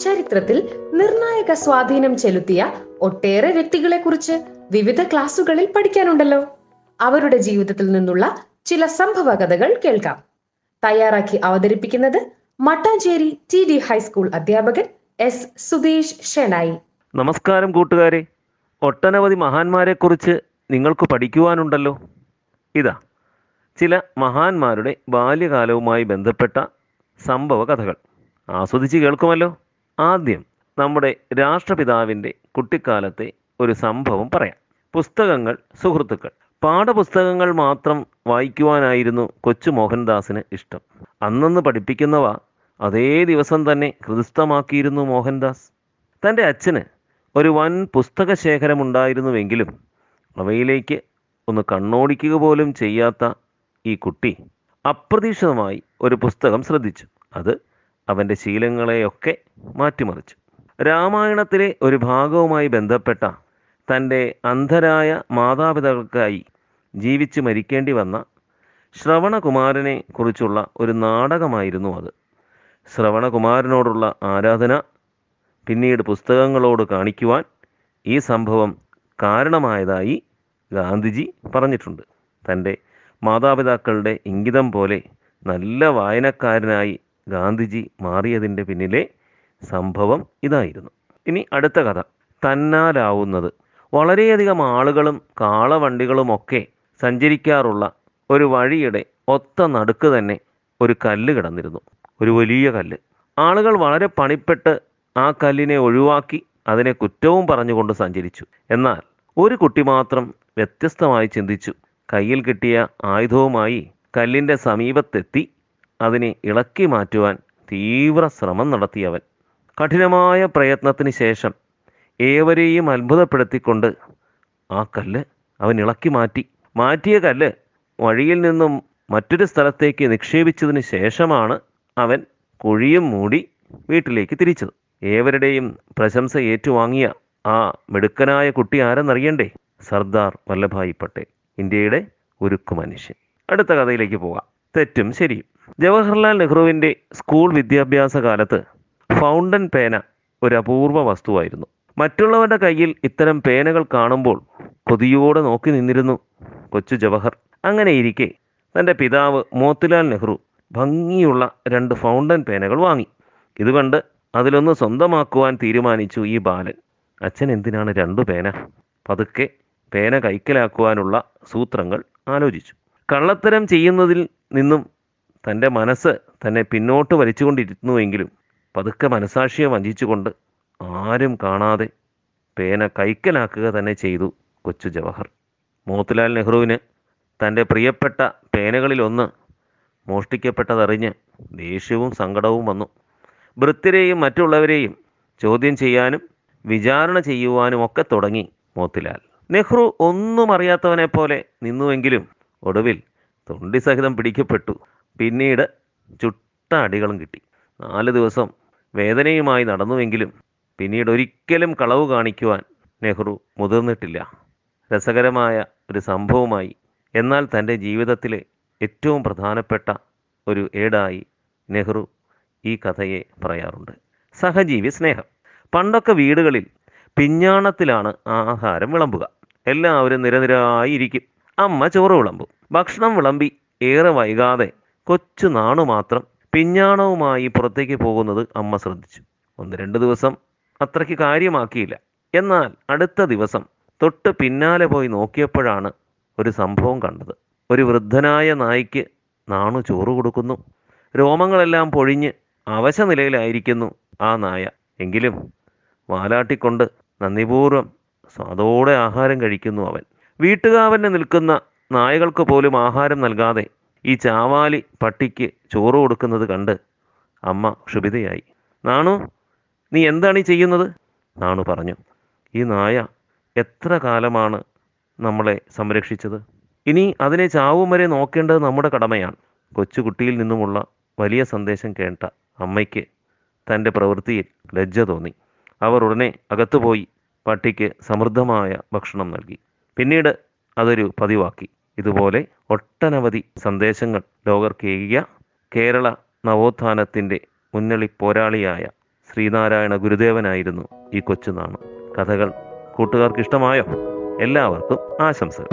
ചരിത്രത്തിൽ നിർണായക സ്വാധീനം ചെലുത്തിയ ഒട്ടേറെ വ്യക്തികളെ കുറിച്ച് വിവിധ ക്ലാസുകളിൽ പഠിക്കാനുണ്ടല്ലോ. അവരുടെ ജീവിതത്തിൽ നിന്നുള്ള ചില സംഭവ കഥകൾ കേൾക്കാം. തയ്യാറാക്കി അവതരിപ്പിക്കുന്നത് Mattancherry T D high school അധ്യാപകൻ എസ് സുധീഷ് ഷെനായി നമസ്കാരം കൂട്ടുകാരെ. ഒട്ടനവധി മഹാന്മാരെ കുറിച്ച് നിങ്ങൾക്ക് പഠിക്കുവാനുണ്ടല്ലോ. ഇതാ ചില മഹാന്മാരുടെ ബാല്യകാലവുമായി ബന്ധപ്പെട്ട സംഭവ കഥകൾ ആസ്വദിച്ച് കേൾക്കുമല്ലോ. ആദ്യം നമ്മുടെ രാഷ്ട്രപിതാവിന്റെ കുട്ടിക്കാലത്തെ ഒരു സംഭവം പറയാം. പുസ്തകങ്ങൾ സുഹൃത്തുക്കൾ. പാഠപുസ്തകങ്ങൾ മാത്രം വായിക്കുവാനായിരുന്നു കൊച്ചു മോഹൻദാസിന് ഇഷ്ടം. അന്നന്ന് പഠിപ്പിക്കുന്നവ അതേ ദിവസം തന്നെ ഹൃദയസ്ഥമാക്കിയിരുന്നു മോഹൻദാസ്. തന്റെ അച്ഛന് ഒരു വൻ പുസ്തക ശേഖരമുണ്ടായിരുന്നുവെങ്കിലും അവയിലേക്ക് ഒന്ന് കണ്ണോടിക്കുക പോലും ചെയ്യാത്ത ഈ കുട്ടി അപ്രതീക്ഷിതമായി ഒരു പുസ്തകം ശ്രദ്ധിച്ചു. അത് അവന്റെ ശീലങ്ങളെയൊക്കെ മാറ്റിമറിച്ചു. രാമായണത്തിലെ ഒരു ഭാഗവുമായി ബന്ധപ്പെട്ട തന്റെ അന്ധരായ മാതാപിതാക്കൾക്കായി ജീവിച്ച് മരിക്കേണ്ടി വന്ന ശ്രവണകുമാരനെ കുറിച്ചുള്ള ഒരു നാടകമായിരുന്നു അത്. ശ്രവണകുമാരനോടുള്ള ആരാധന പിന്നീട് പുസ്തകങ്ങളോട് കാണിക്കുവാൻ ഈ സംഭവം കാരണമായതായി ഗാന്ധിജി പറഞ്ഞിട്ടുണ്ട്. തന്റെ മാതാപിതാക്കളുടെ ഇംഗിതം പോലെ നല്ല വായനക്കാരനായി ഗാന്ധിജി മാറിയതിന്റെ പിന്നിലെ സംഭവം ഇതായിരുന്നു. ഇനി അടുത്ത കഥ. തന്നാലാവുന്നത്. വളരെയധികം ആളുകളും കാളവണ്ടികളുമൊക്കെ സഞ്ചരിക്കാറുള്ള ഒരു വഴിയുടെ ഒത്ത നടുക്ക് തന്നെ ഒരു കല്ല് കിടന്നിരുന്നു. ഒരു വലിയ കല്ല്. ആളുകൾ വളരെ പണിപ്പെട്ട് ആ കല്ലിനെ ഒഴിവാക്കി അതിനെ കുറ്റവും പറഞ്ഞുകൊണ്ട് സഞ്ചരിച്ചു. എന്നാൽ ഒരു കുട്ടി മാത്രം വ്യത്യസ്തമായി ചിന്തിച്ചു. കയ്യിൽ കിട്ടിയ ആയുധവുമായി കല്ലിന്റെ സമീപത്തെത്തി അതിനെ ഇളക്കി മാറ്റുവാൻ തീവ്ര ശ്രമം നടത്തിയവൻ. കഠിനമായ പ്രയത്നത്തിന് ശേഷം ഏവരെയും അത്ഭുതപ്പെടുത്തിക്കൊണ്ട് ആ കല്ല് അവൻ ഇളക്കി മാറ്റി. മാറ്റിയ കല്ല് വഴിയിൽ നിന്നും മറ്റൊരു സ്ഥലത്തേക്ക് നിക്ഷേപിച്ചതിന് ശേഷമാണ് അവൻ കുഴിയും മൂടി വീട്ടിലേക്ക് തിരിച്ചത്. ഏവരുടെയും പ്രശംസ ഏറ്റുവാങ്ങിയ ആ മിടുക്കനായ കുട്ടി ആരെന്നറിയണ്ടേ? സർദാർ വല്ലഭായി പട്ടേൽ ഇന്ത്യയുടെ ഉരുക്കു മനുഷ്യൻ അടുത്ത കഥയിലേക്ക് പോകാം തെറ്റും ശരിയും ജവഹർലാൽ നെഹ്റുവിന്റെ സ്കൂൾ വിദ്യാഭ്യാസ കാലത്ത് ഫൗണ്ടൻ പേന ഒരു അപൂർവ വസ്തുവായിരുന്നു. മറ്റുള്ളവരുടെ കയ്യിൽ ഇത്തരം പേനകൾ കാണുമ്പോൾ കൊതിയോടെ നോക്കി നിന്നിരുന്നു കൊച്ചു ജവഹർ. അങ്ങനെ ഇരിക്കെ തന്റെ പിതാവ് മോത്തിലാൽ നെഹ്റു ഭംഗിയുള്ള രണ്ട് ഫൗണ്ടൻ പേനകൾ വാങ്ങി. ഇത് കണ്ട് അതിലൊന്ന് സ്വന്തമാക്കുവാൻ തീരുമാനിച്ചു ഈ ബാലൻ. അച്ഛൻ എന്തിനാണ് രണ്ടു പേന? പതുക്കെ പേന കൈക്കലാക്കുവാനുള്ള സൂത്രങ്ങൾ ആലോചിച്ചു. കള്ളത്തരം ചെയ്യുന്നതിൽ നിന്നും തന്റെ മനസ്സ് തന്നെ പിന്നോട്ട് വലിച്ചുകൊണ്ടിരുന്നുവെങ്കിലും പതുക്കെ മനസാക്ഷിയെ വഞ്ചിച്ചുകൊണ്ട് ആരും കാണാതെ പേന കൈക്കലാക്കുക തന്നെ ചെയ്തു കൊച്ചു ജവഹർ. മോത്തിലാൽ നെഹ്റുവിന് തന്റെ പ്രിയപ്പെട്ട പേനകളിലൊന്ന് മോഷ്ടിക്കപ്പെട്ടതറിഞ്ഞ് ദേഷ്യവും സങ്കടവും വന്നു. വൃത്തിരെയും മറ്റുള്ളവരെയും ചോദ്യം ചെയ്യാനും വിചാരണ ചെയ്യുവാനും ഒക്കെ തുടങ്ങി മോത്തിലാൽ. നെഹ്റു ഒന്നും അറിയാത്തവനെ പോലെ നിന്നുവെങ്കിലും ഒടുവിൽ തൊണ്ടി സഹിതം പിടിക്കപ്പെട്ടു. പിന്നീട് ചുട്ട അടികളും കിട്ടി. നാല് ദിവസം വേദനയുമായി നടന്നുവെങ്കിലും പിന്നീട് ഒരിക്കലും കളവ് കാണിക്കുവാൻ നെഹ്റു മുതിർന്നിട്ടില്ല. രസകരമായ ഒരു സംഭവമായി. എന്നാൽ തന്റെ ജീവിതത്തിലെ ഏറ്റവും പ്രധാനപ്പെട്ട ഒരു ഏടായി നെഹ്റു ഈ കഥയെ പറയാറുണ്ട്. സഹജീവി സ്നേഹം. പണ്ടൊക്കെ വീടുകളിൽ പിഞ്ഞാണത്തിലാണ് ആഹാരം വിളമ്പുക. എല്ലാവരും നിരനിരായിരിക്കും. അമ്മ ചോറ് വിളമ്പും. ഭക്ഷണം വിളമ്പി ഏറെ വൈകാതെ കൊച്ചു നാണു മാത്രം പിഞ്ഞാണവുമായി പുറത്തേക്ക് പോകുന്നത് അമ്മ ശ്രദ്ധിച്ചു. ഒന്ന് രണ്ട് ദിവസം അത്രയ്ക്ക് കാര്യമാക്കിയില്ല. എന്നാൽ അടുത്ത ദിവസം തൊട്ട് പിന്നാലെ പോയി നോക്കിയപ്പോഴാണ് ഒരു സംഭവം കണ്ടത്. ഒരു വൃദ്ധനായ നായ്ക്ക് നാണു ചോറ് കൊടുക്കുന്നു. രോമങ്ങളെല്ലാം പൊഴിഞ്ഞ് അവശ നിലയിലായിരിക്കുന്നു ആ നായ. എങ്കിലും വാലാട്ടിക്കൊണ്ട് നന്ദിപൂർവം സ്വാദോടെ ആഹാരം കഴിക്കുന്നു അവൻ. വീട്ടുകാവന് നിൽക്കുന്ന നായകൾക്ക് പോലും ആഹാരം നൽകാതെ ഈ ചാവാലി പട്ടിക്ക് ചോറ് കൊടുക്കുന്നത് കണ്ട് അമ്മ ക്ഷുഭിതയായി. നാണു നീ എന്താണ് ഈ ചെയ്യുന്നത്? നാണു പറഞ്ഞു. ഈ നായ എത്ര കാലമാണ് നമ്മളെ സംരക്ഷിച്ചത്? ഇനി അതിനെ ചാവും വരെ നോക്കേണ്ടത് നമ്മുടെ കടമയാണ്. കൊച്ചുകുട്ടിയിൽ നിന്നുമുള്ള വലിയ സന്ദേശം കേട്ട അമ്മയ്ക്ക് തന്റെ പ്രവൃത്തിയിൽ ലജ്ജ തോന്നി. അവർ ഉടനെ അകത്തുപോയി പട്ടിക്ക് സമൃദ്ധമായ ഭക്ഷണം നൽകി. പിന്നീട് അതൊരു പതിവാക്കി. ഇതുപോലെ ഒട്ടനവധി സന്ദേശങ്ങൾ ലോകർക്കേകിയ കേരള നവോത്ഥാനത്തിന്റെ മുന്നണി പോരാളിയായ ശ്രീനാരായണ ഗുരുദേവനായിരുന്നു ഈ കൊച്ചുനാണ്. കഥകൾ കൂട്ടുകാർക്ക് ഇഷ്ടമായോ എല്ലാവർക്കും ആശംസകൾ.